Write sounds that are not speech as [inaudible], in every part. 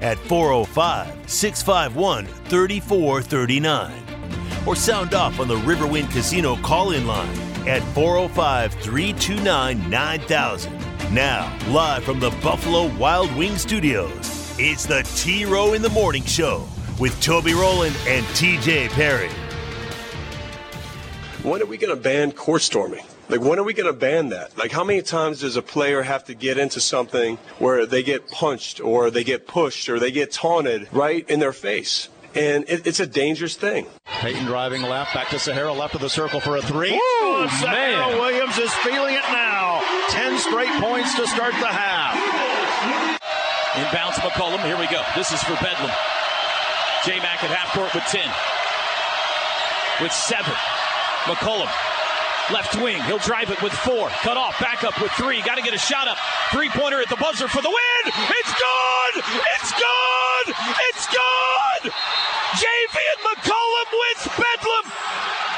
at 405 651 3439 or sound off on the Riverwind Casino call in line at 405 329 9000. Now, live from the Buffalo Wild Wing Studios, it's the T Row in the Morning Show with Toby Rowland and TJ Perry. When are we going to ban court storming? Like, when are we going to ban that? Like, how many times does a player have to get into something where they get punched or they get pushed or they get taunted right in their face? And it, it's a dangerous thing. Peyton driving left, back to Sahara, left of the circle for a three. Ooh, Sahara man. Williams is feeling it now. Ten straight points to start the half. Inbounds McCollum. Here we go. This is for Bedlam. J Mac at half court with 10. With seven. McCollum. Left wing. He'll drive it with four. Cut off. Back up with three. Got to get a shot up. Three pointer at the buzzer for the win. It's good. It's good. It's good. Javian McCollum wins Bedlam.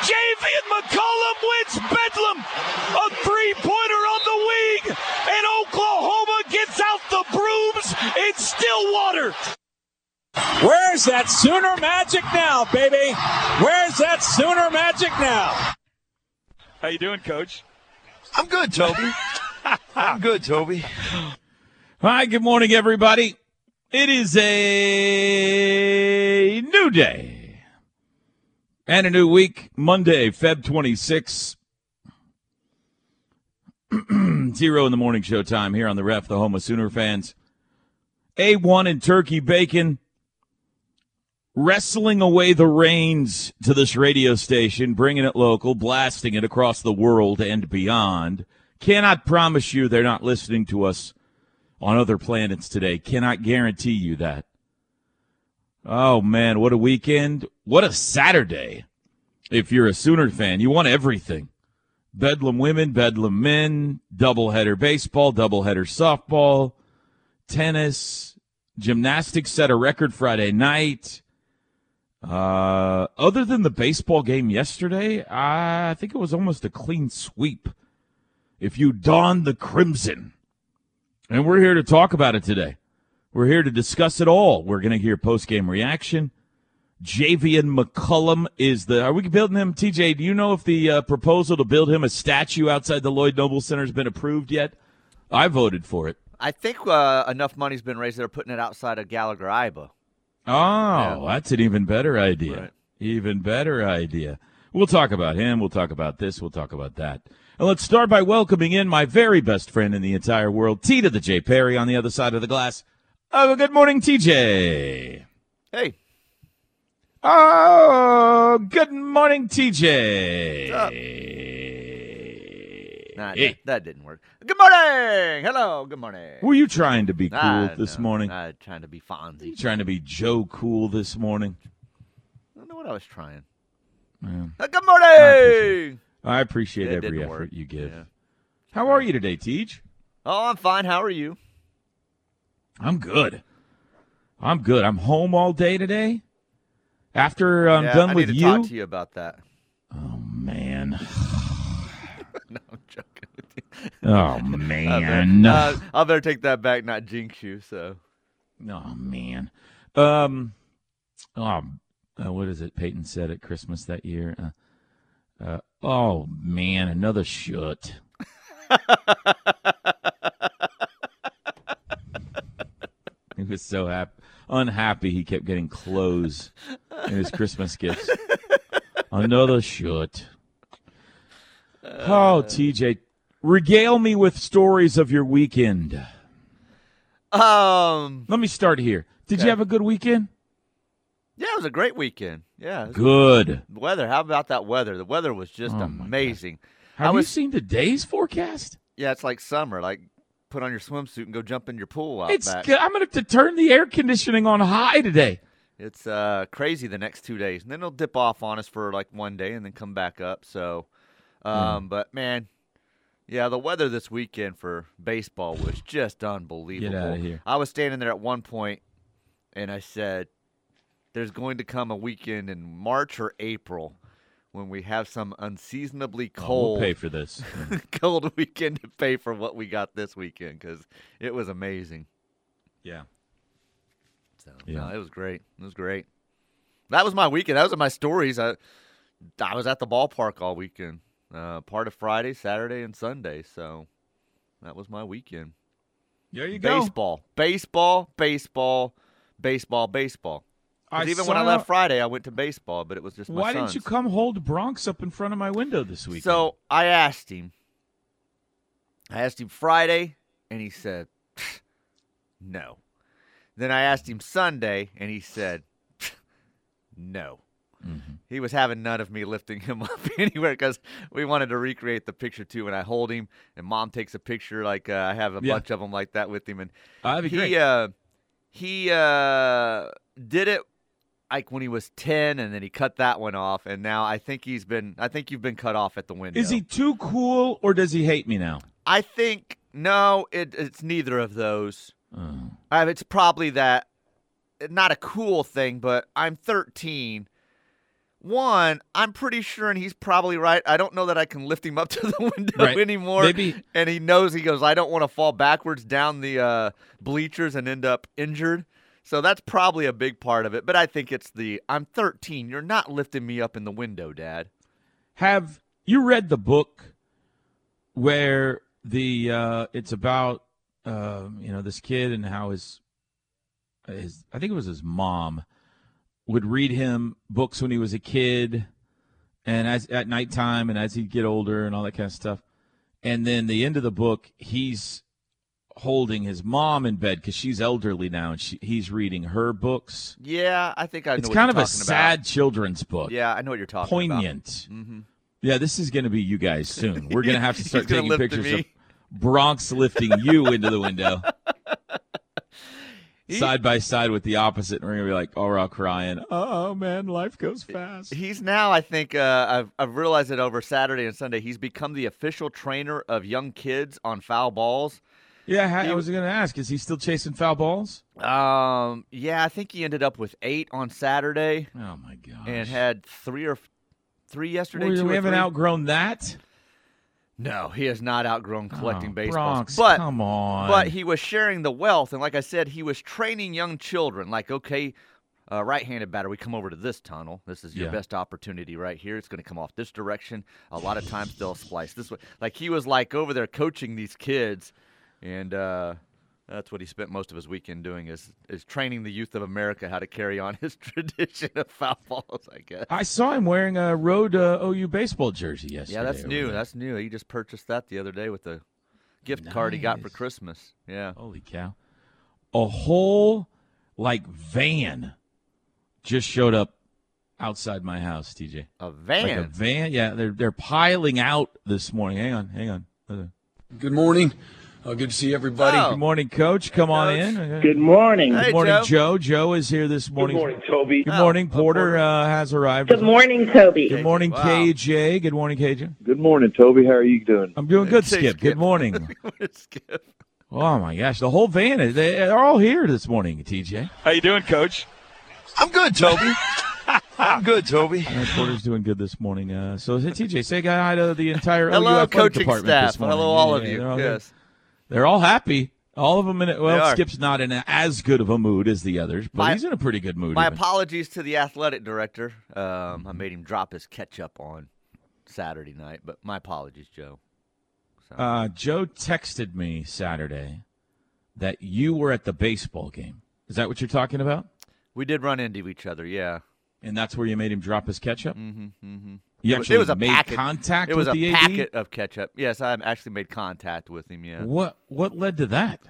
Javian McCollum wins Bedlam. A three pointer on the wing. And Oklahoma gets out the brooms in Stillwater. Where's that Sooner magic now, baby? Where's that Sooner magic now? How you doing, Coach? I'm good, Toby. I'm good, Toby. Hi, good morning, everybody. It is a new day and a new week. Monday, Feb 26. [clears throat] Zero in the morning show time here on the ref, the home of Sooner fans. A1 and turkey bacon wrestling away the reins to this radio station, bringing it local, blasting it across the world and beyond. Cannot promise you they're not listening to us on other planets today. Cannot guarantee you that. Oh man, what a weekend. What a Saturday. If you're a Sooner fan, you want everything. Bedlam women, Bedlam men, doubleheader baseball, doubleheader softball, tennis, gymnastics set a record Friday night. Uh, other than the baseball game yesterday, I think it was almost a clean sweep. If you don the crimson, and we're here to talk about it today. We're here to discuss it all. We're going to hear post game reaction. Javian McCollum is the. Are we building him, TJ? Do you know if the uh, proposal to build him a statue outside the Lloyd Noble Center has been approved yet? I voted for it. I think uh, enough money's been raised. They're putting it outside of Gallagher Iba. Oh, that's an even better idea. Right. Even better idea. We'll talk about him. We'll talk about this. We'll talk about that. And let's start by welcoming in my very best friend in the entire world, T to the J Perry on the other side of the glass. Oh, good morning, TJ. Hey, Oh, good morning, TJ. Nah, Hey. that, that didn't work. Good morning. Hello. Good morning. Were you trying to be cool this no, morning? Nah, trying to be Fonzie. Trying to be Joe Cool this morning? I don't know what I was trying. Yeah. Uh, good morning. I appreciate It every effort work. you give. Yeah. How are you today, Teach? Oh, I'm fine. How are you? I'm good. I'm good. I'm home all day today. After I'm yeah, done I with need to you. talk to you about that. Oh man. [laughs] no, I'm joking with you. Oh [laughs] I man. [laughs] uh, I better take that back, not jinx you. So Oh man. Um. Oh, uh, what is it? Peyton said at Christmas that year. Uh, uh, oh man, another shut. he was so happy, unhappy. He kept getting clothes in his Christmas gifts. Another shut. Oh, TJ, regale me with stories of your weekend. um, Let me start here. Did you have a good weekend? yeah, it was a great weekend. Yeah, Good. The weather. How about that weather? The weather was just Oh, amazing. Have I was- you seen today's forecast? Yeah, it's like summer. Like put on your swimsuit and go jump in your pool out It's. back. g- I'm going to have to turn the air conditioning on high today. It's uh, crazy the next two days, and then it'll dip off on us for like one day, and then come back up. So, um, but man, yeah, the weather this weekend for baseball was just unbelievable. outta here. I was standing there at one point, and I said, "There's going to come a weekend in March or April." When we have some unseasonably Oh, cold, we'll pay for this. [laughs] cold weekend to pay for what we got this weekend because it was amazing. yeah. So Yeah. no, it was great. It was great. That was my weekend. Those are my stories. I I was at the ballpark all weekend. Uh, part of Friday, Saturday, and Sunday. So that was my weekend. There you go. Baseball, baseball, baseball, baseball, baseball. even when I left Friday, I went to baseball, but it was just my Why didn't you come hold Bronx up in front of my window this week? So I asked him. I asked him Friday, and he said, no. Then I asked him Sunday, and he said, no. Mm-hmm. He was having none of me lifting [laughs] him up [laughs] anywhere because we wanted to recreate the picture too. When I hold him, and mom takes a picture, like uh, I have a Yeah. bunch of them like that with him, and that'd he uh, he uh, did it like when he was ten, and then he cut that one off, and now I think he's been. I think you've been cut off at the window. Is he too cool or does he hate me now? I think no. It, it's neither of those. Oh. Uh, it's probably that. Not a cool thing, but I'm 13. One, I'm pretty sure, and he's probably right. I don't know that I can lift him up [laughs] to the window Right. anymore. Maybe- And he knows he goes, I don't want to fall backwards down the uh, bleachers and end up injured. So that's probably a big part of it. But I think it's the I'm 13. You're not lifting me up in the window, Dad. Have you read the book where the uh, it's about um, you know this kid and how his his I think it was his mom would read him books when he was a kid and as at nighttime and as he'd get older and all that kind of stuff. And then the end of the book, he's holding his mom in bed because she's elderly now and she, he's reading her books. Yeah, I think I know It's kind of a sad children's book. Yeah, I know what you're talking about. Poignant. Mm-hmm. Yeah, this is going to be you guys soon. We're going to have to [laughs] start taking pictures of Bronx lifting you into the window. [laughs] He- Side by side with the opposite, and we're gonna be like, "Oh, we're all crying. Oh man, life goes fast." He's now, I think, uh, I've, I've realized it over Saturday and Sunday. He's become the official trainer of young kids on foul balls. Yeah, I He- was gonna ask, is he still chasing foul balls? Um, yeah, I think he ended up with eight on Saturday Oh my god! and had three or three yesterday. we, two we or haven't three. outgrown that. No, he has not outgrown collecting oh, baseballs. Bronx, but come on. but he was sharing the wealth, and like I said, he was training young children. Like, okay, uh, right-handed batter, we come over to this tunnel. This is your Yeah. best opportunity right here. It's going to come off this direction. A lot of times they'll splice this way. Like he was like over there coaching these kids, and uh, that's what he spent most of his weekend doing is is training the youth of America how to carry on his [laughs] tradition of foul balls. I guess. I saw him wearing a road uh, OU baseball jersey yesterday. Yeah, that's new. there. That's new. He just purchased that the other day with the gift card he got for Christmas. Yeah. Holy cow! A whole like van just showed up outside my house, TJ. A Like van. a van. Yeah, they're they're piling out this morning. Hang on, hang on. Good morning. Uh, good to see everybody. Oh. Good morning, Coach. Come on Coach. in. Good morning. Hey, Good morning, Joe. Joe. Joe is here this morning. Good morning, Toby. Good Oh, morning, oh, Porter, Porter. Uh, has arrived. Good morning, Toby. Good morning, Wow. KJ. Good morning, KJ. Good morning, Toby. How are you doing? I'm doing good, Skip. Skip. [laughs] Good morning. Skip. Oh my gosh, the whole van is they're all here this morning, TJ. How you doing, Coach? I'm good, Toby. [laughs] I'm good, Toby. Uh, Porter's doing good this morning. Uh, so hey, TJ, say hi to the entire Hello, OU athletic coaching department staff. this morning. Hello, all Yeah, of you. They're all, yes. They're all happy. All of them in it. Well. Skip's not in a, as good of a mood as the others, but My- he's in a pretty good mood. My even. apologies to the athletic director. Um, I made him drop his ketchup on Saturday night, but my apologies, Joe. So, Uh, Joe texted me Saturday that you were at the baseball game. Is that what you're talking about? we did run into each other, yeah. And that's where you made him drop his ketchup? Mm-hmm, mm-hmm. You it, was- actually it was a made packet. contact It was with a the AD? packet of ketchup. Yes, I actually made contact with him. Yeah. What what led to that?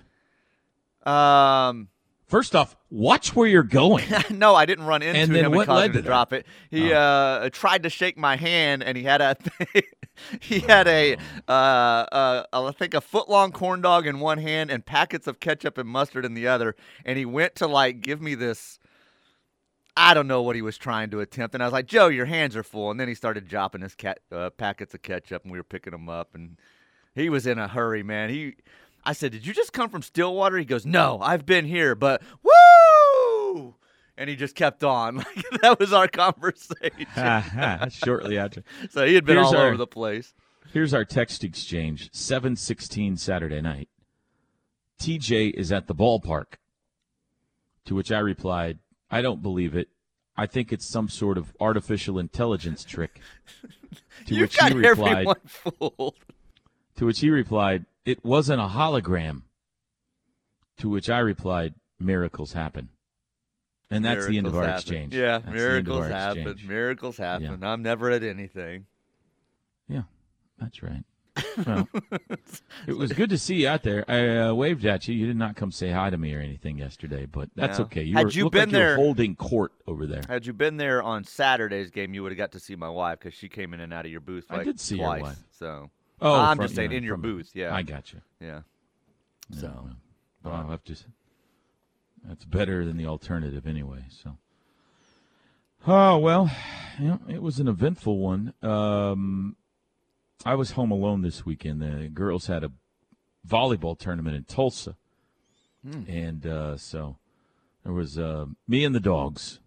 Um. First off, watch where you're going. [laughs] no, I didn't run into And then him what and cause led him to to drop it. He Oh. uh, tried to shake my hand, and he had a [laughs] he had a uh, uh, I think a foot long corn dog in one hand and packets of ketchup and mustard in the other. And he went to like give me this. I don't know what he was trying to attempt. And I was like, Joe, your hands are full. And then he started dropping his cat, uh, packets of ketchup, and we were picking them up. And he was in a hurry, man. He, I said, Did you just come from Stillwater? He goes, No, I've been here, but woo! And he just kept on. [laughs] Like that was our conversation. [laughs] Shortly after. So he had been Here's all our- over the place. Here's our text exchange 716 Saturday night. TJ is at the ballpark. To which I replied, I don't believe it. I think it's some sort of artificial intelligence trick. To you which got he replied, everyone fooled. To which he replied, It wasn't a hologram. To which I replied, Miracles happen. And that's the end of our happen. exchange. Yeah, That's the end of miracles happen. exchange. Miracles happen. I'm never at anything. Yeah, that's right. Well, [laughs] it was good to see you out there. I uh, waved at you. You did not come say hi to me or anything yesterday, but that's No. okay. You Had were, you been like you were there- holding court over there. Had you been there on Saturday's game, you would have got to see my wife because she came in and out of your booth. I Like did see your twice, wife. So, Oh, I'm from- just saying yeah, in your from- booth. Yeah, I got you. Yeah. Yeah, So, well, well, I'll have to. That's better than the alternative anyway. So. Oh well, yeah, it was an eventful one. Um, I was home alone this weekend. The girls had a volleyball tournament in Tulsa, Hmm. and uh, so there was uh, me and the dogs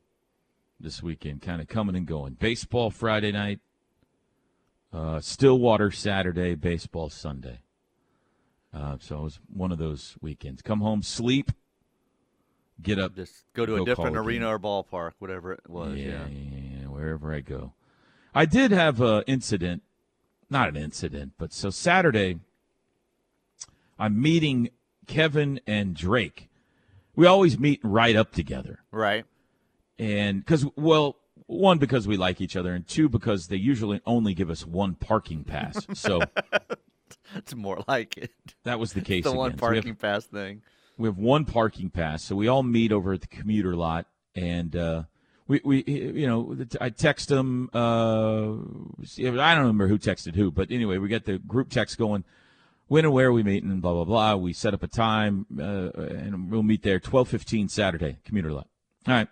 this weekend, kind of coming and going. Baseball Friday night, uh, Stillwater Saturday, baseball Sunday. Uh, so it was one of those weekends. Come home, sleep, get up, just go to a call different arena or ballpark, whatever it was. Yeah, Yeah. yeah, yeah, wherever I go. I did have an incident, not an incident, but so Saturday, I'm meeting Kevin and Drake. We always meet and ride up together. Right. And because, well, one, because we like each other, and two, because they usually only give us one parking pass. So [laughs] It's more like it. that was the case the one again. So have- parking pass thing. we have one parking pass, so we all meet over at the commuter lot, and uh, we we you know I text them. Uh, I don't remember who texted who, but anyway, we get the group text going. When and where are we meeting? And blah blah blah. We set up a time, uh, and we'll meet there twelve fifteen Saturday commuter lot. All right,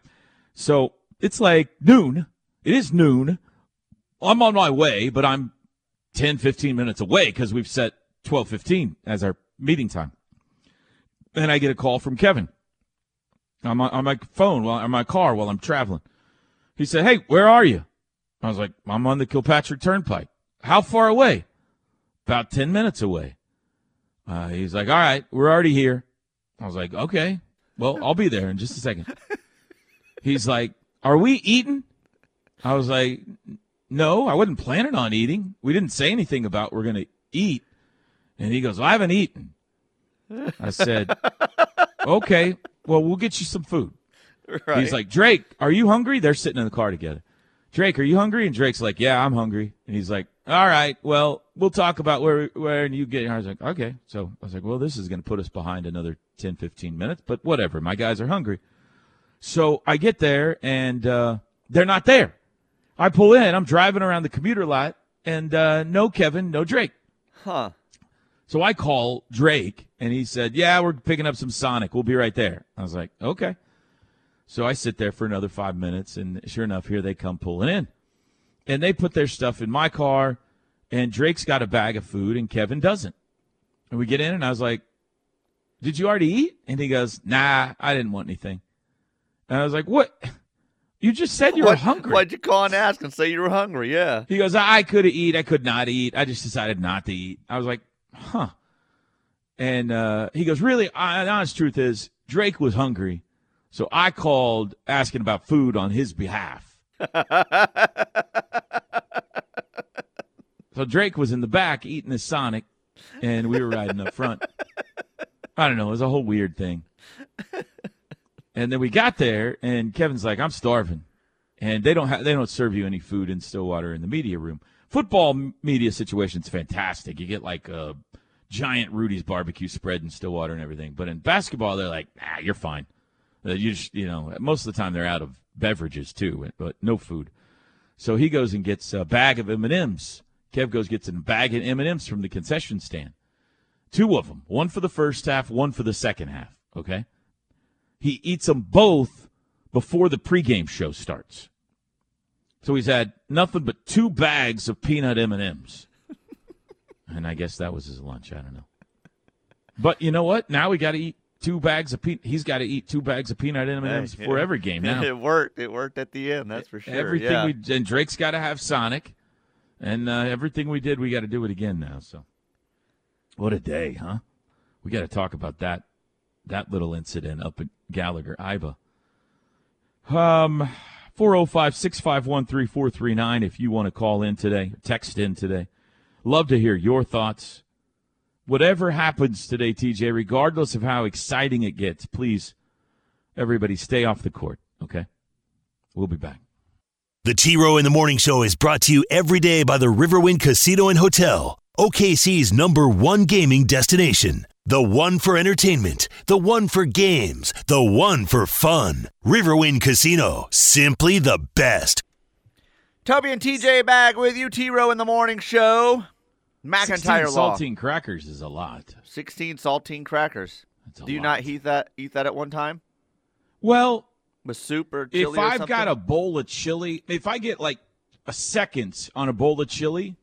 so it's like noon. It is noon. I'm on my way, but I'm 10, 15 minutes away because we've set twelve fifteen as our meeting time. Then I get a call from Kevin on my, on my phone, while, on my car while I'm traveling. He said, Hey, where are you? I was like, I'm on the Kilpatrick Turnpike. How far away? About 10 minutes away. Uh, he's like, All right, we're already here. I was like, Okay, well, I'll be there in just a second. He's like, Are we eating? I was like, No, I wasn't planning on eating. We didn't say anything about we're going to eat. And he goes, well, I haven't eaten. I said, [laughs] okay, well, we'll get you some food. [laughs] Right. He's like, Drake, are you hungry? They're sitting in the car together. Drake, are you hungry? And Drake's like, yeah, I'm hungry. And he's like, all right, well, we'll talk about where where you get. I was like, okay. So I was like, well, this is going to put us behind another 10, 15 minutes, but whatever. My guys are hungry. So I get there and uh, they're not there. I pull in. I'm driving around the commuter lot and uh, no Kevin, no Drake. Huh. So I call Drake and he said, Yeah, we're picking up some Sonic. We'll be right there. I was like, Okay. So I sit there for another five minutes and sure enough, here they come pulling in. And they put their stuff in my car and Drake's got a bag of food and Kevin doesn't. And we get in and I was like, Did you already eat? And he goes, Nah, I didn't want anything. And I was like, What? You just said you were What- hungry. Why'd you call and ask and say you were hungry? Yeah. He goes, I could have eat. I could not eat. I just decided not to eat. I was like, huh. And uh, he goes, really? I, the honest truth is, Drake was hungry. So I called asking about food on his behalf. [laughs] so Drake was in the back eating his Sonic, and we were riding up front. I don't know. It was a whole weird thing. And then we got there, and Kevin's like, "I'm starving," and they don't have they don't serve you any food in Stillwater in the media room. Football media situation's fantastic. You get like a giant Rudy's barbecue spread in Stillwater and everything. But in basketball, they're like, "Ah, you're fine." Uh, you just, you know, most of the time they're out of beverages too, but no food. So he goes and gets a bag of M and M's. Kev goes gets a bag of M and M's from the concession stand. Two of them, one for the first half, one for the second half. Okay. He eats them both before the pregame show starts. So he's had nothing but two bags of peanut M&Ms. [laughs] and I guess that was his lunch, I don't know. But you know what? Now we got to eat two bags of peanut. He's got to eat two bags of peanut M&Ms Hey, for every game now. [laughs] It worked. It worked at the end. That's for sure. Everything yeah. we and Drake's got to have Sonic, and uh, everything we did, we got to do it again now. So, what a day, huh? We got to talk about that that little incident up at Gallagher Iba. Um, 405-651-3439 if you want to call in today, text in today. Love to hear your thoughts. Whatever happens today, TJ, regardless of how exciting it gets, please, everybody, stay off the court. Okay, we'll be back. The T Row in the Morning Show is brought to you every day by the Riverwind Casino and Hotel, OKC's number one gaming destination. The one for entertainment, the one for games, the one for fun. Riverwind Casino, simply the best. Toby and TJ back with you. T Row in the morning show. 16 McIntyre Law. saltine crackers is a lot. 16 saltine crackers. That's a Do you lot. not eat that eat that at one time? Well, With soup or chili if or I've something? got a bowl of chili, if I get like a second on a bowl of chili,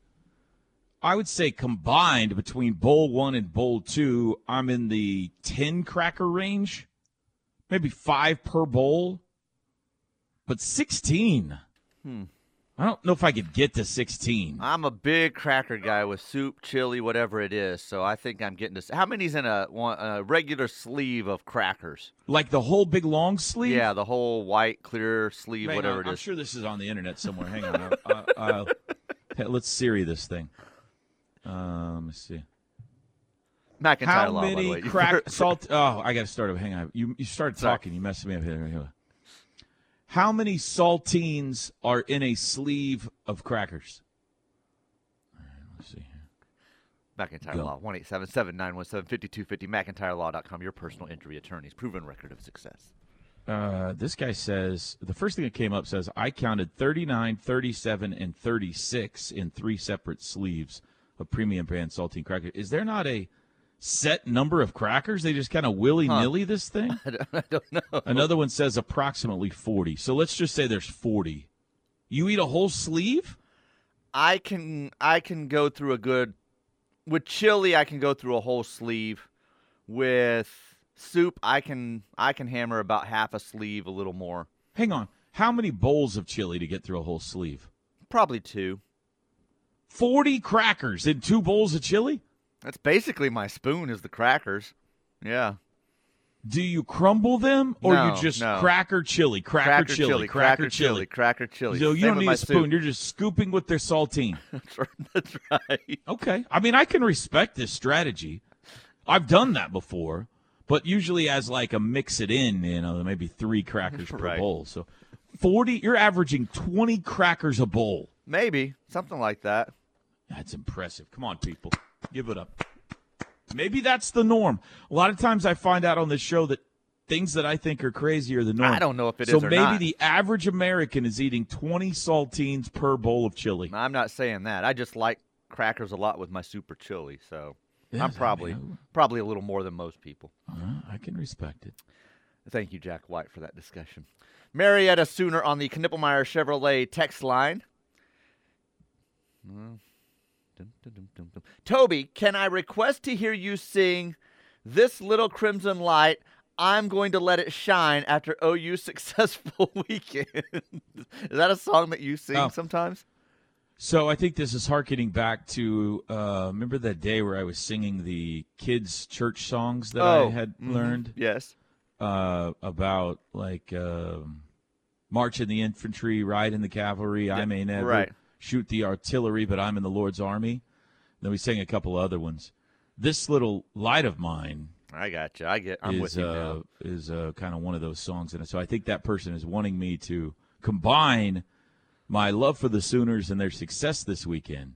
I would say combined between bowl one and bowl two, I'm in the 10 cracker range, maybe five per bowl, but 16. Hmm. I don't know if I could get to 16. I'm a big cracker guy with soup, chili, whatever it is. So I think I'm getting this. How many's in a, one, a regular sleeve of crackers? Like the whole big long sleeve? Yeah, the whole white, clear sleeve, Hang whatever on, it I'm sure this is on the internet somewhere. Hang on. [laughs] Let's Siri this thing. Um, let me see. McIntyre How Law, by the many way. [laughs] crack salt? Oh, I got to start over. Hang on. You you started Sorry. talking. You messed me up here. Here. How many saltines are in a sleeve of crackers? All right, let's see here. McIntyre Go. Law, 1 5250 McIntyreLaw.com, your personal injury attorneys. Proven record of success. Uh, this guy says the first thing that came up says I counted 39, 37, and 36 in three separate sleeves of premium brand saltine cracker. Is there not a set number of crackers? They just kind of willy nilly this thing. [laughs] I don't, I don't know. Another one says approximately 40. So let's just say there's 40. You eat a whole sleeve? I can I can go through a good with chili I can go through a whole sleeve. With soup I can I can hammer about half a sleeve, a little more. Hang on. How many bowls of chili to get through a whole sleeve? Probably two. 40 crackers in two bowls of chili? That's basically my spoon is the crackers. Yeah. Do you crumble them or No, you just no. cracker chili, cracker, chili, cracker, chili? cracker chili. So you Same don't need a spoon. soup. You're just scooping with their saltine. [laughs] That's right. That's right. Okay. I mean, I can respect this strategy. I've done that before, but usually as like a mix it in, you know, maybe three crackers [laughs] per Right. bowl. So 40, you're averaging 20 crackers a bowl. Maybe something like that. That's impressive. Come on, people. Give it up. Maybe that's the norm. A lot of times I find out on this show that things that I think are crazy are the norm. I don't know if it so is or maybe not. the average American is eating 20 saltines per bowl of chili. I'm not saying that. I just like crackers a lot with my super chili, so I'm I probably mean, probably a little more than most people. Uh, I can respect it. Thank you, Jack White, for that discussion. Marietta Sooner on the Knippelmeyer Chevrolet text line. Mm. Dum, dum, dum. Toby, can I request to hear you sing This Little Crimson Light? I'm going to let it shine after OU's successful [laughs] weekend. Is that a song that you sing Oh. sometimes? So I think this is harkening back to uh, remember that day where I was singing the kids' church songs that I Oh, had mhm. learned Yes. uh, about like um march in the infantry, ride in the cavalry. I may never right. Shoot the artillery, but I'm in the Lord's army. Then we sang a couple other ones. This little light of mine I got you. I get. I'm is with you uh, now. is uh, kind of one of those songs, and so I think that person is wanting me to combine my love for the Sooners and their success this weekend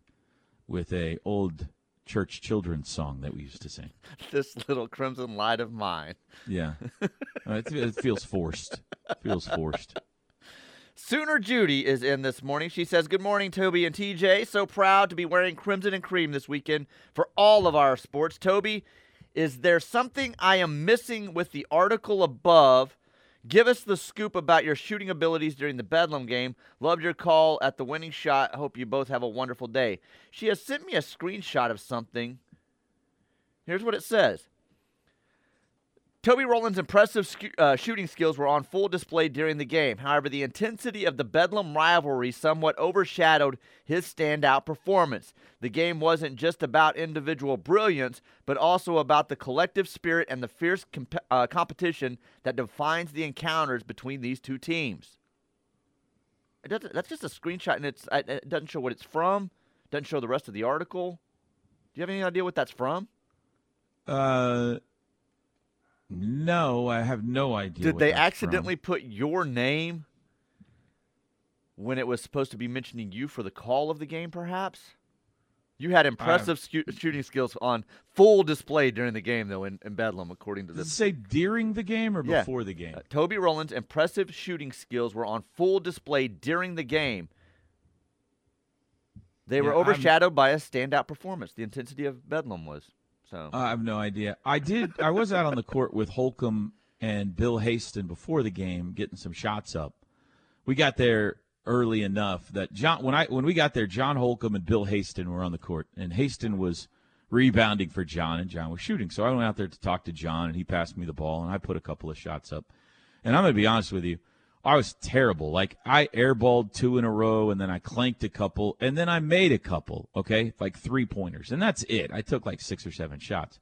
with a old church children's song that we used to sing. [laughs] This little crimson light of mine. Yeah, [laughs] Uh, it, it feels forced. feels forced. Sooner Judy is in this morning. She says, Good morning, Toby and TJ. So proud to be wearing crimson and cream this weekend for all of our sports. Toby, is there something I am missing with the article above? Give us the scoop about your shooting abilities during the Bedlam game. Loved your call at the winning shot. Hope you both have a wonderful day. She has sent me a screenshot of something. Here's what it says Toby Rowland's impressive sc- uh, shooting skills were on full display during the game. However, the intensity of the Bedlam rivalry somewhat overshadowed his standout performance. The game wasn't just about individual brilliance, but also about the collective spirit and the fierce comp- uh, competition that defines the encounters between these two teams. That's just a screenshot, and it doesn't show what it's from. Doesn't show the rest of the article. Do you have any idea what that's from? Uh, no, I have no idea. Did they accidentally put your name when it was supposed to be mentioning you for the call of the game, perhaps? You had impressive scu- shooting skills on full display during the game, though, in, in Bedlam, according to From? Does it say during the game or Yeah. before the game? Uh, Toby Rowland's impressive shooting skills were on full display during the game. They were Yeah, I'm- overshadowed by a standout performance. The intensity of Bedlam was. So I have no idea. I did. I was out on the court with Holcomb and Bill Haisten before the game, getting some shots up. We got there early enough that John, when I when we got there, John Holcomb and Bill Haisten were on the court, and Haisten was rebounding for John, and John was shooting. So I went out there to talk to John, and he passed me the ball, and I put a couple of shots up. And I'm going to be honest with you, I was terrible. Like I airballed two in a row, and then I clanked a couple, and then I made a couple. Okay, like three pointers, and that's it. I took like six or seven shots.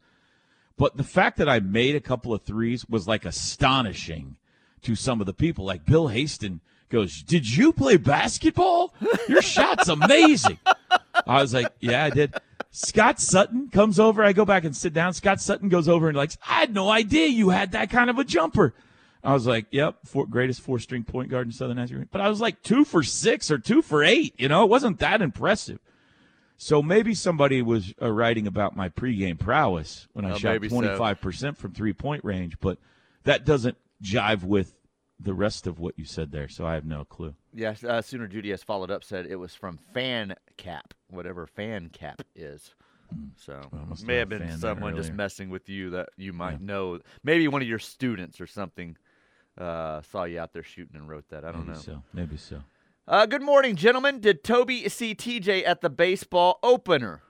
But the fact that I made a couple of threes was like astonishing to some of the people. Like Bill Haisten goes, "Did you play basketball? Your shot's [laughs] amazing." I was like, "Yeah, I did." Scott Sutton comes over. I go back and sit down. Scott Sutton goes over and like, "I had no idea you had that kind of a jumper." I was like, "Yep, four, greatest four-string point guard in Southern Nazarene." But I was like two for six or two for eight. You know, it wasn't that impressive. So maybe somebody was uh, writing about my pregame prowess when I Oh, shot 25% from three-point range, but that doesn't jive with the rest of what you said there. So I have no clue. Yes, uh, Sooner Judy has followed up, said it was from Fan Cap, whatever Fan Cap is. So Well, may have been a been fan there someone just messing with you that you might know. Maybe one of your students or something uh, saw you out there shooting and wrote that. I don't maybe know. so. Maybe so. Uh, good morning, gentlemen. Did Toby see TJ at the baseball opener?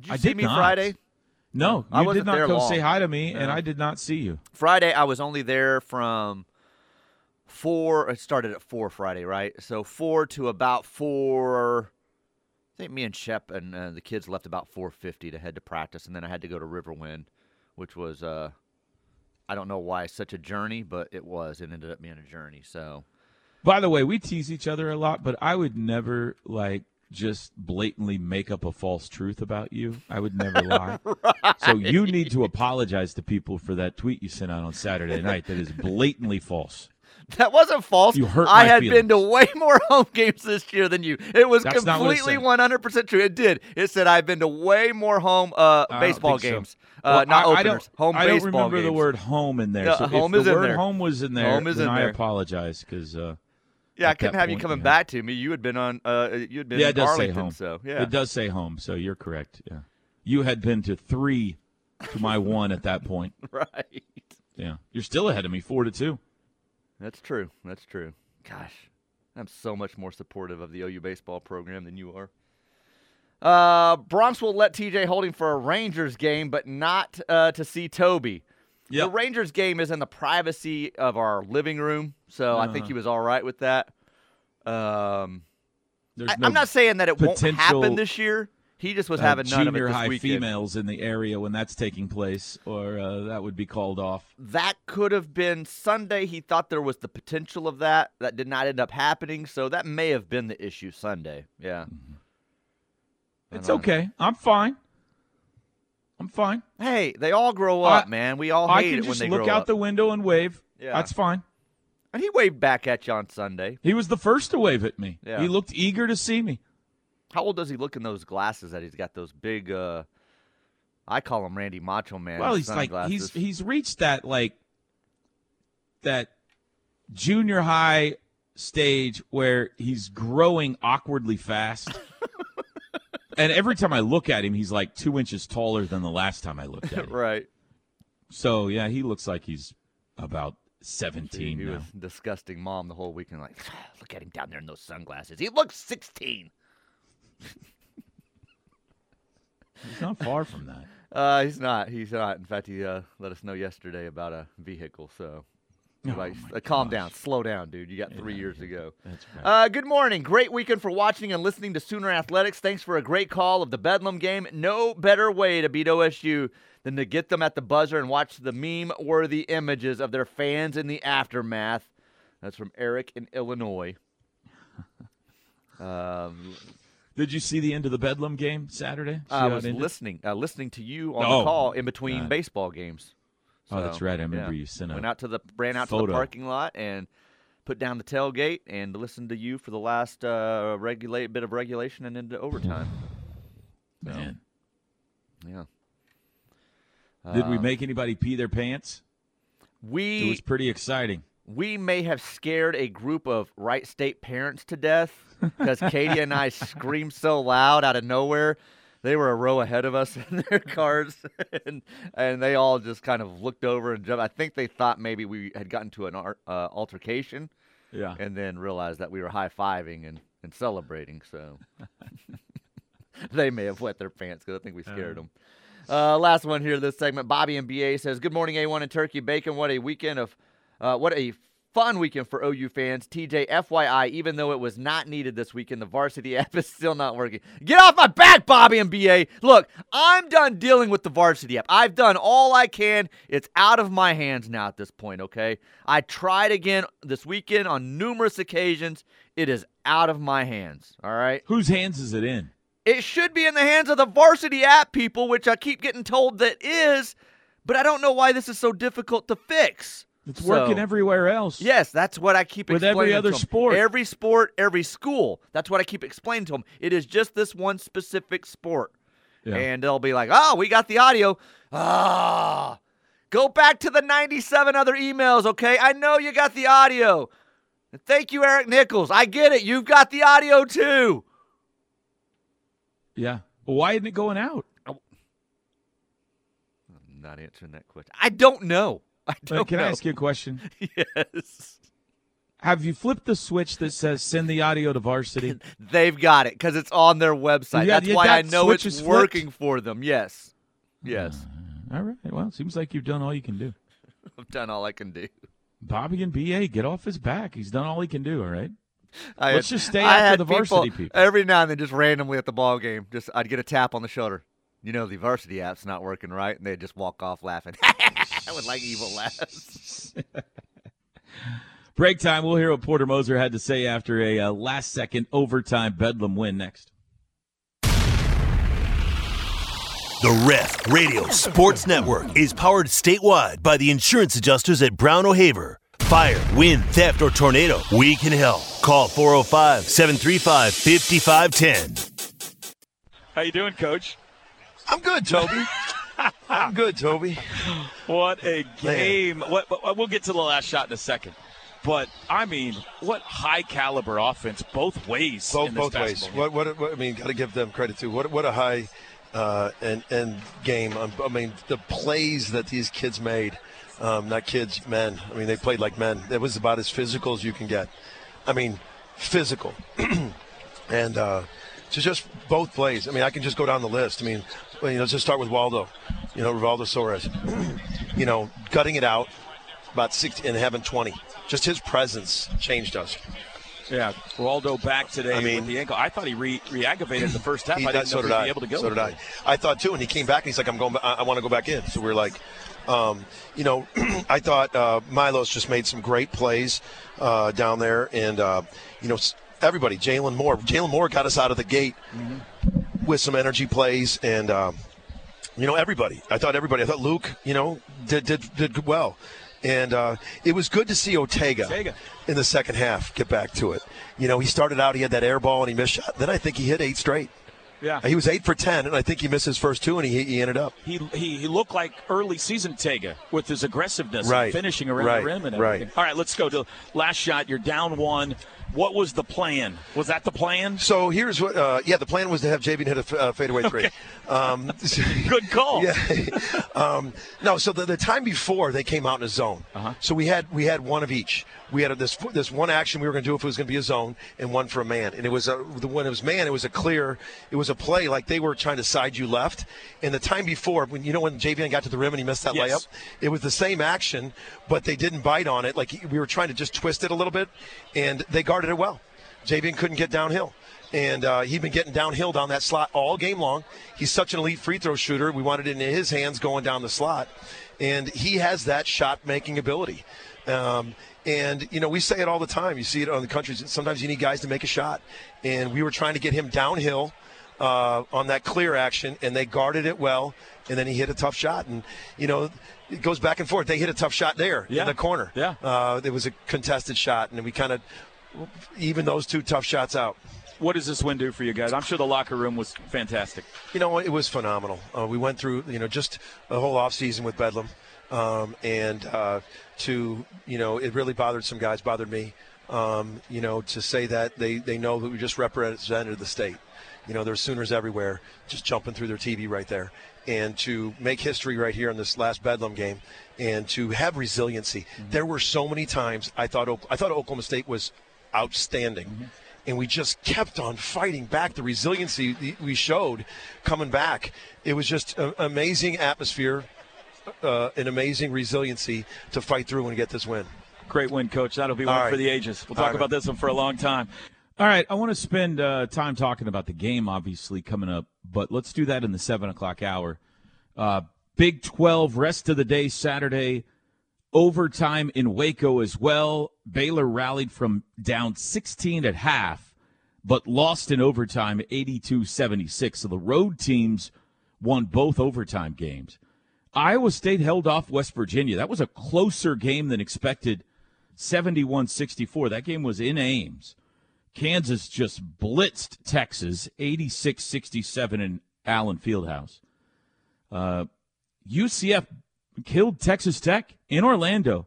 Did you I see did me not. Friday? No, I you wasn't did not there go long. say hi to me, and I did not see you. Friday, I was only there from four. It started at four Friday, right? So four to about four. I think me and Shep and uh, the kids left about four fifty to head to practice, and then I had to go to Riverwind, which was uh, I don't know why such a journey, but it was. It ended up being a journey. So By the way, we tease each other a lot, but I would never like just blatantly make up a false truth about you. I would never [laughs] lie. So you need to apologize to people for that tweet you sent out on Saturday night that is blatantly false. That wasn't false. You hurt I had been to way more [laughs] home games this year than you. It was That's it completely one hundred percent true. It did. It said I've been to way more home uh, baseball think so. games. Well, Uh, not I, I don't, home I don't remember the word home in there. So home if is the in word there. home was in there, Home is in I there. apologize because uh, Yeah, I couldn't have you coming yeah. back to me. You had been on. Uh, you had been yeah, in it does Arlington, say home. so yeah. it does say home. So you're correct. Yeah, you had been to three to my one at that point. [laughs] right. Yeah, you're still ahead of me, four to two. That's true. That's true. Gosh, I'm so much more supportive of the OU baseball program than you are. Uh, Bronx will let TJ Holding for a Rangers game, but not uh, to see Toby. The Rangers game is in the privacy of our living room, so I think Uh-huh. he was all right with that. Um, I, no I'm not saying that it won't happen this year. He just was uh, having none of it junior high weekend. females in the area when that's taking place, or uh, that would be called off. that could have been Sunday. He thought there was the potential of that. That did not end up happening. So that may have been the issue Sunday. Yeah. I It's don't know. okay. I'm fine. I'm fine. Hey, they all grow I- up, man. We all I can it when just they look out up. the window and wave. Yeah. That's fine. and he waved back at you on Sunday. He was the first to wave at me. Yeah. He looked eager to see me. How old does he look in those glasses that he's got? Those big. uh I call him Randy Macho Man. well, he's like he's he's reached that like that junior high stage where he's growing awkwardly fast. [laughs] and every time I look at him, he's like two inches taller than the last time I looked at him. right. So yeah, he looks like he's about 17 He now. was disgusting mom the whole weekend. Like, [sighs] look at him down there in those sunglasses. He looks 16. He's not far from that. [laughs] Uh, he's not. He's not. In fact, he uh, let us know yesterday about a vehicle. So, Oh, like, uh, calm down, slow down, dude. You got three Yeah, years to go. That's right. Uh, good morning. Great weekend for watching and listening to Sooner Athletics. Thanks for a great call of the Bedlam game. No better way to beat OSU than to get them at the buzzer and watch the meme worthy images of their fans in the aftermath. That's from Eric in Illinois. [laughs] Um, Did you see the end of the Bedlam game Saturday? See I was listening, uh, listening to you on Oh, the call in between God. baseball games. Oh, that's right. I remember yeah. you sent Went out to the ran out to the parking lot and put down the tailgate and listened to you for the last uh, regulate bit of regulation and into overtime. So, Man. yeah. Did we Uh, make anybody pee their pants? We It was pretty exciting. we may have scared a group of Wright State parents to death because Katie and I screamed so loud out of nowhere. They were a row ahead of us [laughs] in their cars, and and they all just kind of looked over and jumped. I think they thought maybe we had gotten to an ar- uh, altercation, Yeah. and then realized that we were high fiving and, and celebrating. So [laughs] they may have wet their pants because I think we scared them. Uh, last one here, this segment. Bobby and BA says, "Good morning, A1 and Turkey Bacon. What a weekend of, uh, what a fun weekend for OU fans. TJ, FYI, even though it was not needed this weekend, the varsity [laughs] app is still not working. Get off my back, Bobby and BA. Look, I'm done dealing with the varsity app. I've done all I can. It's out of my hands now at this point. Okay, I tried again this weekend on numerous occasions. It is out of my hands. All right." Whose hands is it in? It should be in the hands of the varsity app people, which I keep getting told that is, but I don't know why this is so difficult to fix. It's working everywhere else. Yes, that's what I keep explaining. With every other sport. Every sport, every school. That's what I keep explaining to them. It is just this one specific sport. Yeah. And they'll be like, oh, we got the audio. Ah, go back to the 97 other emails, okay? I know you got the audio. And thank you, Eric Nichols. I get it. You've got the audio too. Yeah. Well, why isn't it going out? I'm not answering that question. I don't know. [laughs] I Uh, don't can know. I ask you a question? [laughs] yes. Have you flipped the switch that says send the audio to varsity? [laughs] They've got it because it's on their website. Yeah, That's yeah, why I know it's working for them. Yes. Yes. All right. Well, seems like you've done all you can do. I've done all I can do. Bobby and BA, get off his back. He's done all he can do, all right? I Let's had- just stay I after the varsity people. Every now and then, just randomly at the ball game, just I'd get a tap on the shoulder. You know, the varsity app's not working right, and they'd just walk off laughing with like evil laughs. Break time. We'll hear what Porter Moser had to say after a uh, last second overtime Bedlam win next. The Ref Radio Sports Network is powered statewide by the insurance adjusters at Brown O'Haver. Fire, wind, theft, or tornado, we can help. Call 405 735 5510. How you doing, Coach? I'm good, Toby. I'm good, Toby. What a game! What, what- we'll get to the last shot in a second, but I mean, what high caliber offense both ways. Both both ways. What, what what I mean, got to give them credit too. What what a high uh, and and game. Um, I mean, the plays that these kids made. Um, not kids, men. I mean, they played like men. It was about as physical as you can get. I mean, physical. [clears throat] and uh, to just both plays. I mean, I can just go down the list. I mean, you know, just start with Waldo. You know, Rivaldo Soares. [clears throat] you know, gutting it out about 60 and having 20. Just his presence changed us. Yeah, Waldo back today I mean- with the ankle. I thought he re- re-aggravated the first half. He- I didn't so know did he'd I. be able to go. So did I. I thought too, and he came back and he's like, "I'm going. I, I want to go back in." So we are like, um, you know, [clears throat] I thought uh, Milos just made some great plays uh, down there, and uh, you know, everybody, Jalen Moore. Jalen Moore got us out of the gate with some energy plays, and um, you know, everybody. I thought everybody. I thought Luke, you know, did did did well. And uh, it was good to see Otega, Otega. in the second half get back to it. You know, he started out, he had that air ball and he missed shot. Then I think he hit eight straight. Yeah, He was eight for ten, and I think he missed his first two, and he, he ended up. he, he he looked like early season Tega with his aggressiveness, Right. and finishing around Right. the rim, and Right. everything. All right, let's go to last shot. You're down one What was the plan? Was that the plan? So here's what. Uh, yeah, the plan was to have Javian hit a f- uh, fadeaway three. Um, [laughs] Good call. Yeah. [laughs] um, no, so the, the time before they came out in a zone. Uh-huh. So we had we had one of each. We had this this one action we were going to do if it was going to be a zone, and one for a man. And it was a the when it was man, it was a clear. It was a play like they were trying to side you left. And the time before, when you know when Javian got to the rim and he missed that Yes. layup, it was the same action, but they didn't bite on it. Like we were trying to just twist it a little bit, and they guarded it well. Javian couldn't get downhill. And uh, he'd been getting downhill down that slot all game long. He's such an elite free throw shooter. We wanted it in his hands going down the slot. And he has that shot making ability. Um, and, you know, we say it all the time. You see it on the country. Sometimes you need guys to make a shot. And we were trying to get him downhill uh, on that clear action, and they guarded it well. And then he hit a tough shot. And, you know, it goes back and forth. They hit a tough shot there Yeah. in the corner. Yeah. Uh, it was a contested shot, and we kind of even those two tough shots out. What does this win do for you guys? I'm sure the locker room was fantastic. You know, it was phenomenal. Uh, we went through, you know, just a whole off season with Bedlam, um, and uh, to, you know, it really bothered some guys, bothered me. Um, you know, to say that they they know that we just represented the state. You know, there's Sooners everywhere, just jumping through their TV right there, and to make history right here in this last Bedlam game, and to have resiliency. There were so many times I thought I thought Oklahoma State was outstanding. And we just kept on fighting back. The resiliency we showed coming back. It was just an amazing atmosphere, uh, an amazing resiliency to fight through and get this win. Great win, coach. That'll be one right. for the ages. We'll talk right, about this one for a long time. All right, I want to spend uh, time talking about the game, obviously coming up, but let's do that in the seven o'clock hour. Uh, Big Twelve, rest of the day Saturday, overtime in Waco as well. Baylor rallied from down 16 at half, but lost in overtime 82-76. So the road teams won both overtime games. Iowa State held off West Virginia. That was a closer game than expected. 71-64. That game was in Ames. Kansas just blitzed Texas 86-67 in Allen Fieldhouse. Uh, UCF killed Texas Tech in Orlando.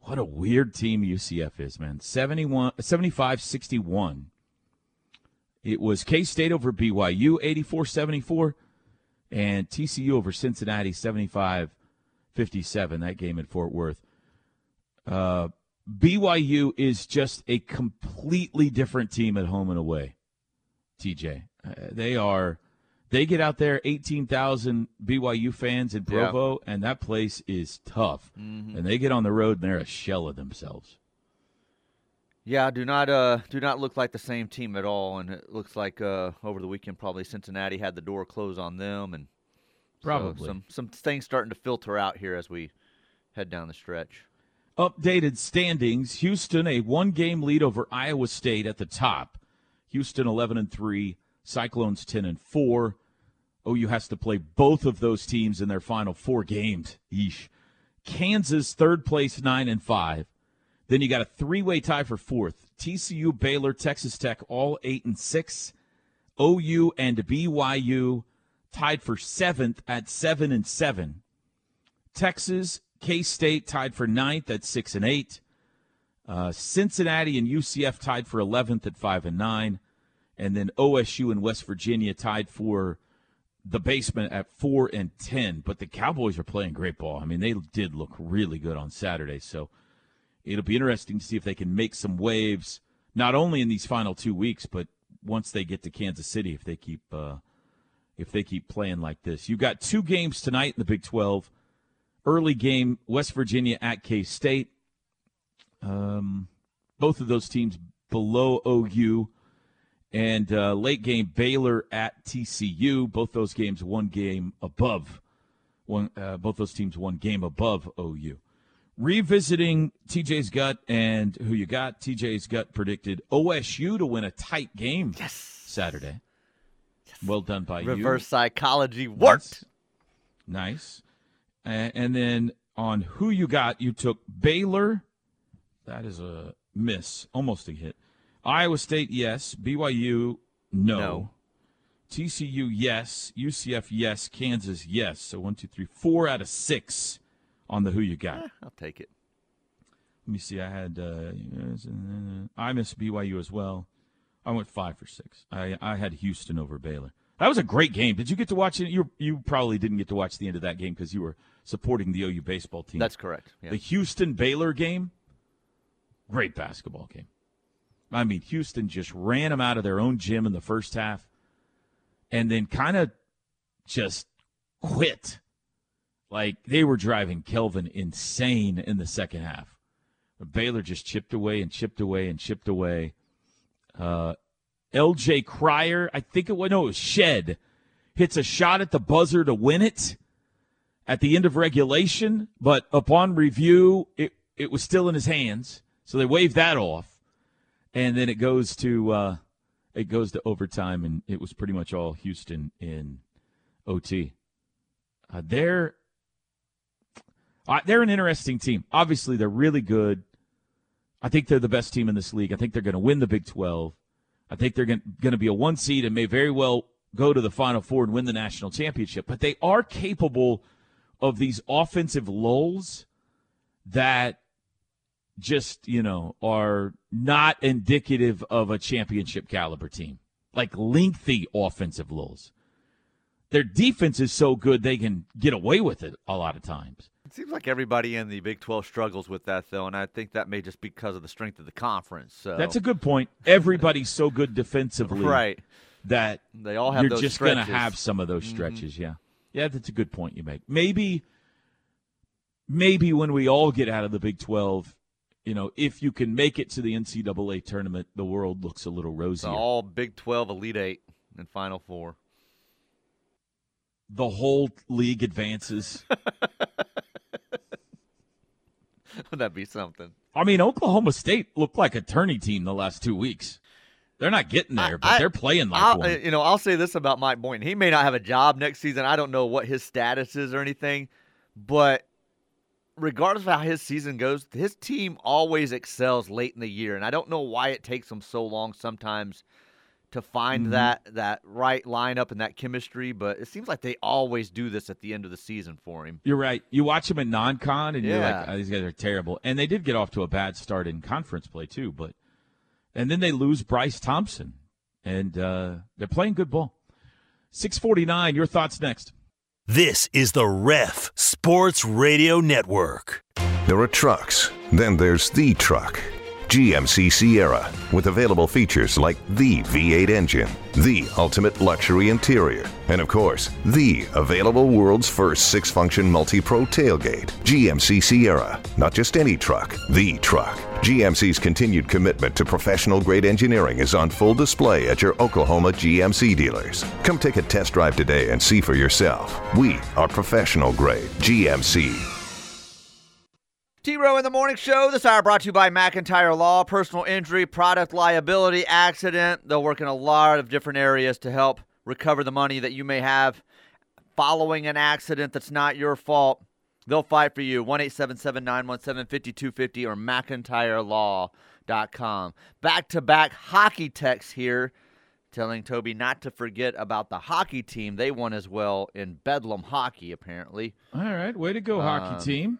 What a weird team UCF is, man. 71 75-61. It was K-State over BYU 84-74 and TCU over Cincinnati 75-57 that game in Fort Worth. Uh, BYU is just a completely different team at home and away. TJ, uh, they are. They get out there, eighteen thousand BYU fans in Yeah. Provo, and that place is tough. Mhm. And they get on the road, and they're a shell of themselves. Yeah, do not uh do not look like the same team at all, and it looks like uh over the weekend probably Cincinnati had the door closed on them, and so Probably. some some things starting to filter out here as we head down the stretch. Updated standings: Houston a one-game lead over Iowa State at the top. Houston eleven and three, Cyclones ten and four. OU has to play both of those teams in their final four games. Yeesh. Kansas third place nine and five. Then you got a three-way tie for fourth. TCU, Baylor, Texas Tech all eight and six. OU and BYU tied for seventh at seven and seven. Texas, K State tied for ninth at six and eight. Uh, Cincinnati and UCF tied for 11th at five and nine, and then OSU and West Virginia tied for the basement at four and ten. But the Cowboys are playing great ball. I mean, they did look really good on Saturday, so it'll be interesting to see if they can make some waves, not only in these final two weeks, but once they get to Kansas City, if they keep uh, if they keep playing like this. You've got two games tonight in the Big Twelve. Early game, West Virginia at K State. Um, both of those teams below OU. And uh, late game, Baylor at TCU. Both those games, one game above. One, uh, both those teams, one game above OU. Revisiting TJ's gut and who you got. TJ's gut predicted OSU to win a tight game yes. Saturday. Well done by you. Reverse psychology worked. Nice. And, and then on who you got, you took Baylor. That is a miss, almost a hit. Iowa State, yes. BYU, no. No. TCU, yes. UCF, yes. Kansas, yes. So one, two, three, four out of six on the who you got. Eh, I'll take it. let me see. I had uh, I missed BYU as well. I went five for six. I I had Houston over Baylor. That was a great game. Did you get to watch it? You you probably didn't get to watch the end of that game because you were supporting the OU baseball team. That's correct. Yeah. The Houston Baylor game, great basketball game. I mean, Houston just ran them out of their own gym in the first half, and then kind of just quit. Like they were driving Kelvin insane in the second half. But Baylor just chipped away and chipped away and chipped away. Uh, L.J. Cryer, I think it was no, it was Shead, hits a shot at the buzzer to win it at the end of regulation, but upon review, it it was still in his hands, so they waved that off, and then it goes to uh, it goes to overtime, and it was pretty much all Houston in OT. Uh, uh, they're an interesting team. Obviously, they're really good. I think they're the best team in this league. I think they're going to win the Big 12. I think they're going to be a one seed and may very well go to the Final Four and win the national championship. But they are capable of these offensive lulls that just, you know, are not indicative of a championship caliber team. Like lengthy offensive lulls. Their defense is so good they can get away with it a lot of times. It seems like everybody in the Big 12 struggles with that, though, and I think that may just be because of the strength of the conference. So. That's a good point. Everybody's so good defensively, [laughs] right? That they all have. You're just going to have some of those Mm-hmm. stretches, mm-hmm. yeah. Yeah, that's a good point you make. Maybe, maybe when we all get out of the Big 12, you know, if you can make it to the NCAA tournament, the world looks a little rosier. all Big 12 Elite Eight and Final Four. The whole league advances. [laughs] Would that be something? I mean, Oklahoma State looked like a tourney team the last two weeks. They're not getting there, but I- they're playing like I'll, one. Uh, you know, I'll say this about Mike Boynton. He may not have a job next season. I don't know what his status is or anything, but regardless of how his season goes, his team always excels late in the year, and I don't know why it takes them so long sometimes to find Mhm. that that right lineup and that chemistry. But it seems like they always do this at the end of the season for him. You're right. You watch them in non-con, and you're like, oh, these guys are terrible. And they did get off to a bad start in conference play too, but and then they lose Bryce Thompson, and uh, they're playing good ball. Six forty nine. Your thoughts next. This is the Ref Sports Radio Network. There are trucks, then there's the truck. GMC Sierra, with available features like the V8 engine, the ultimate luxury interior, and of course, the available world's first six function multi pro tailgate. GMC Sierra, not just any truck, the truck. GMC's continued commitment to professional grade engineering is on full display at your Oklahoma GMC dealers. Come take a test drive today and see for yourself. We are professional grade GMC. T Row in the Morning Show. This hour brought to you by McIntyre Law. Personal injury, product liability, accident. They'll work in a lot of different areas to help recover the money that you may have following an accident that's not your fault. They'll fight for you. 1 877 917 5250 or McIntyreLaw.com. Back to back hockey text here telling Toby not to forget about the hockey team. They won as well in Bedlam hockey, apparently. All right, way to go, hockey Um, team.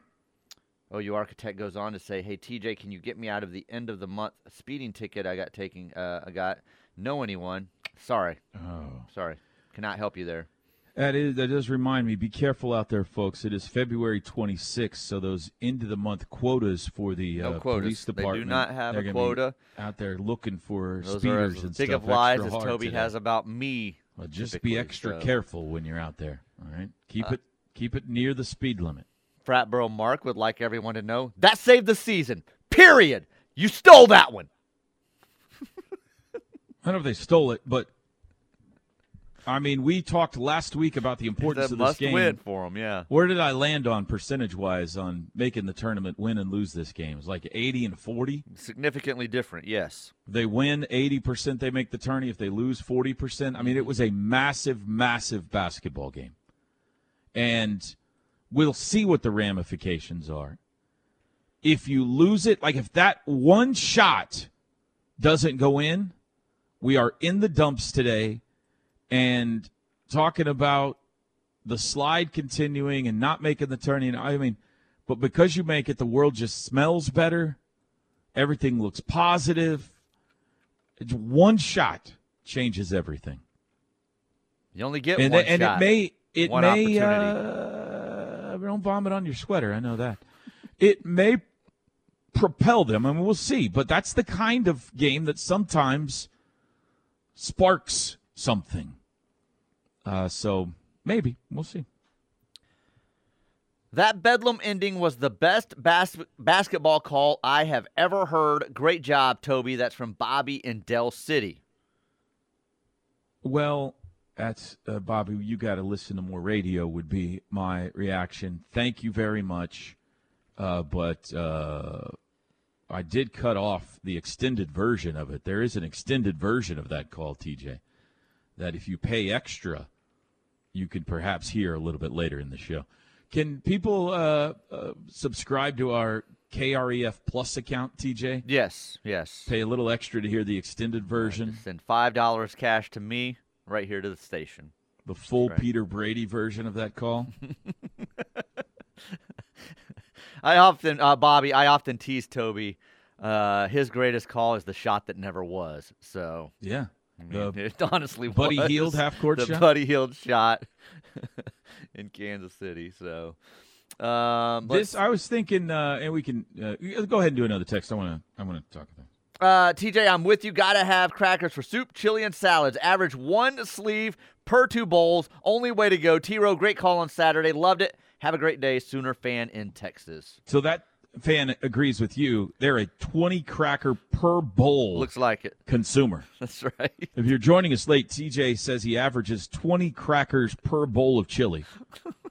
OU Architect goes on to say, "Hey TJ, can you get me out of the end of the month speeding ticket I got taking? Uh, I got know anyone? Sorry, Oh. sorry, cannot help you there. That is that does remind me. Be careful out there, folks. It is February 26th, so those end of the month quotas for the No uh, quotas. police They do not have a quota. out there looking for Those speeders as and big stuff. of lies as Toby today. has about me. Well, just be extra so. careful when you're out there. All right, keep Uh, it keep it near the speed limit. Fratboro Mark would like everyone to know that saved the season. Period. You stole that one. [laughs] I don't know if they stole it, but I mean, we talked last week about the importance It's of this must game. win for 'em, yeah. Where did I land on percentage wise on making the tournament win and lose this game? It was like 80 and 40. Significantly different, yes. They win 80%, they make the tourney. If they lose 40%, I mean, it was a massive, massive basketball game. And we'll see what the ramifications are. If you lose it, like if that one shot doesn't go in, we are in the dumps today and talking about the slide continuing and not making the tourney. And I mean, But because you make it, the world just smells better. Everything looks positive. It's one shot changes everything. You only get and, one and shot. it may it one may opportunity. uh, don't vomit on your sweater. I know that. it may propel them. Mean, we'll see. But that's the kind of game that sometimes sparks something. Uh, so maybe we'll see. That Bedlam ending was the best bas- basketball call I have ever heard. Great job, Toby. That's from Bobby in Del City. Well, that's uh, Bobby. You got to listen to more radio. Would be my reaction. Thank you very much, uh, but uh, I did cut off the extended version of it. There is an extended version of that call, TJ, that if you pay extra, you can perhaps hear a little bit later in the show. Can people uh, uh, subscribe to our KREF Plus account, TJ? Yes, yes. Pay a little extra to hear the extended version. Send five dollars cash to me right here to the station. The full right. Peter Brady version of that call. [laughs] I often, uh, Bobby, I often tease Toby. Uh, his greatest call is the shot that never was. So yeah, I mean, The it honestly Buddy was Hield half-court the shot? Buddy Hield shot [laughs] in Kansas City. So um, This I was thinking, uh, and we can uh, go ahead and do another text. I want to. I want to talk about. Uh, TJ, I'm with you. Gotta have crackers for soup, chili, and salads. Average one sleeve per two bowls. Only way to go. T Row, great call on Saturday. Loved it. Have a great day, Sooner fan in Texas. So that fan agrees with you. They're a twenty cracker per bowl. Looks like it. Consumer. [laughs] That's right. If you're joining us late, TJ says he averages twenty crackers per bowl of chili. [laughs]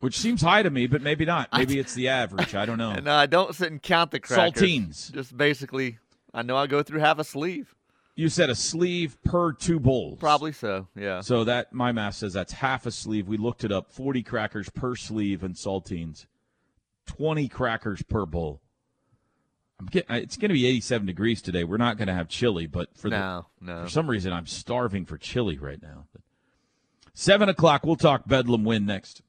Which seems high to me, but maybe not. Maybe it's the average. I don't [laughs] know. And uh, don't sit and count the crackers. Saltines. Just basically, I know I go through half a sleeve. You said a sleeve per two bowls. Probably so. Yeah. So that my math says that's half a sleeve. We looked it up. Forty crackers per sleeve and saltines. Twenty crackers per bowl. I'm getting. It's going to be 87 degrees today. We're not going to have chili, but for No, the, no. for some reason I'm starving for chili right now. Seven o'clock. We'll talk Bedlam win next.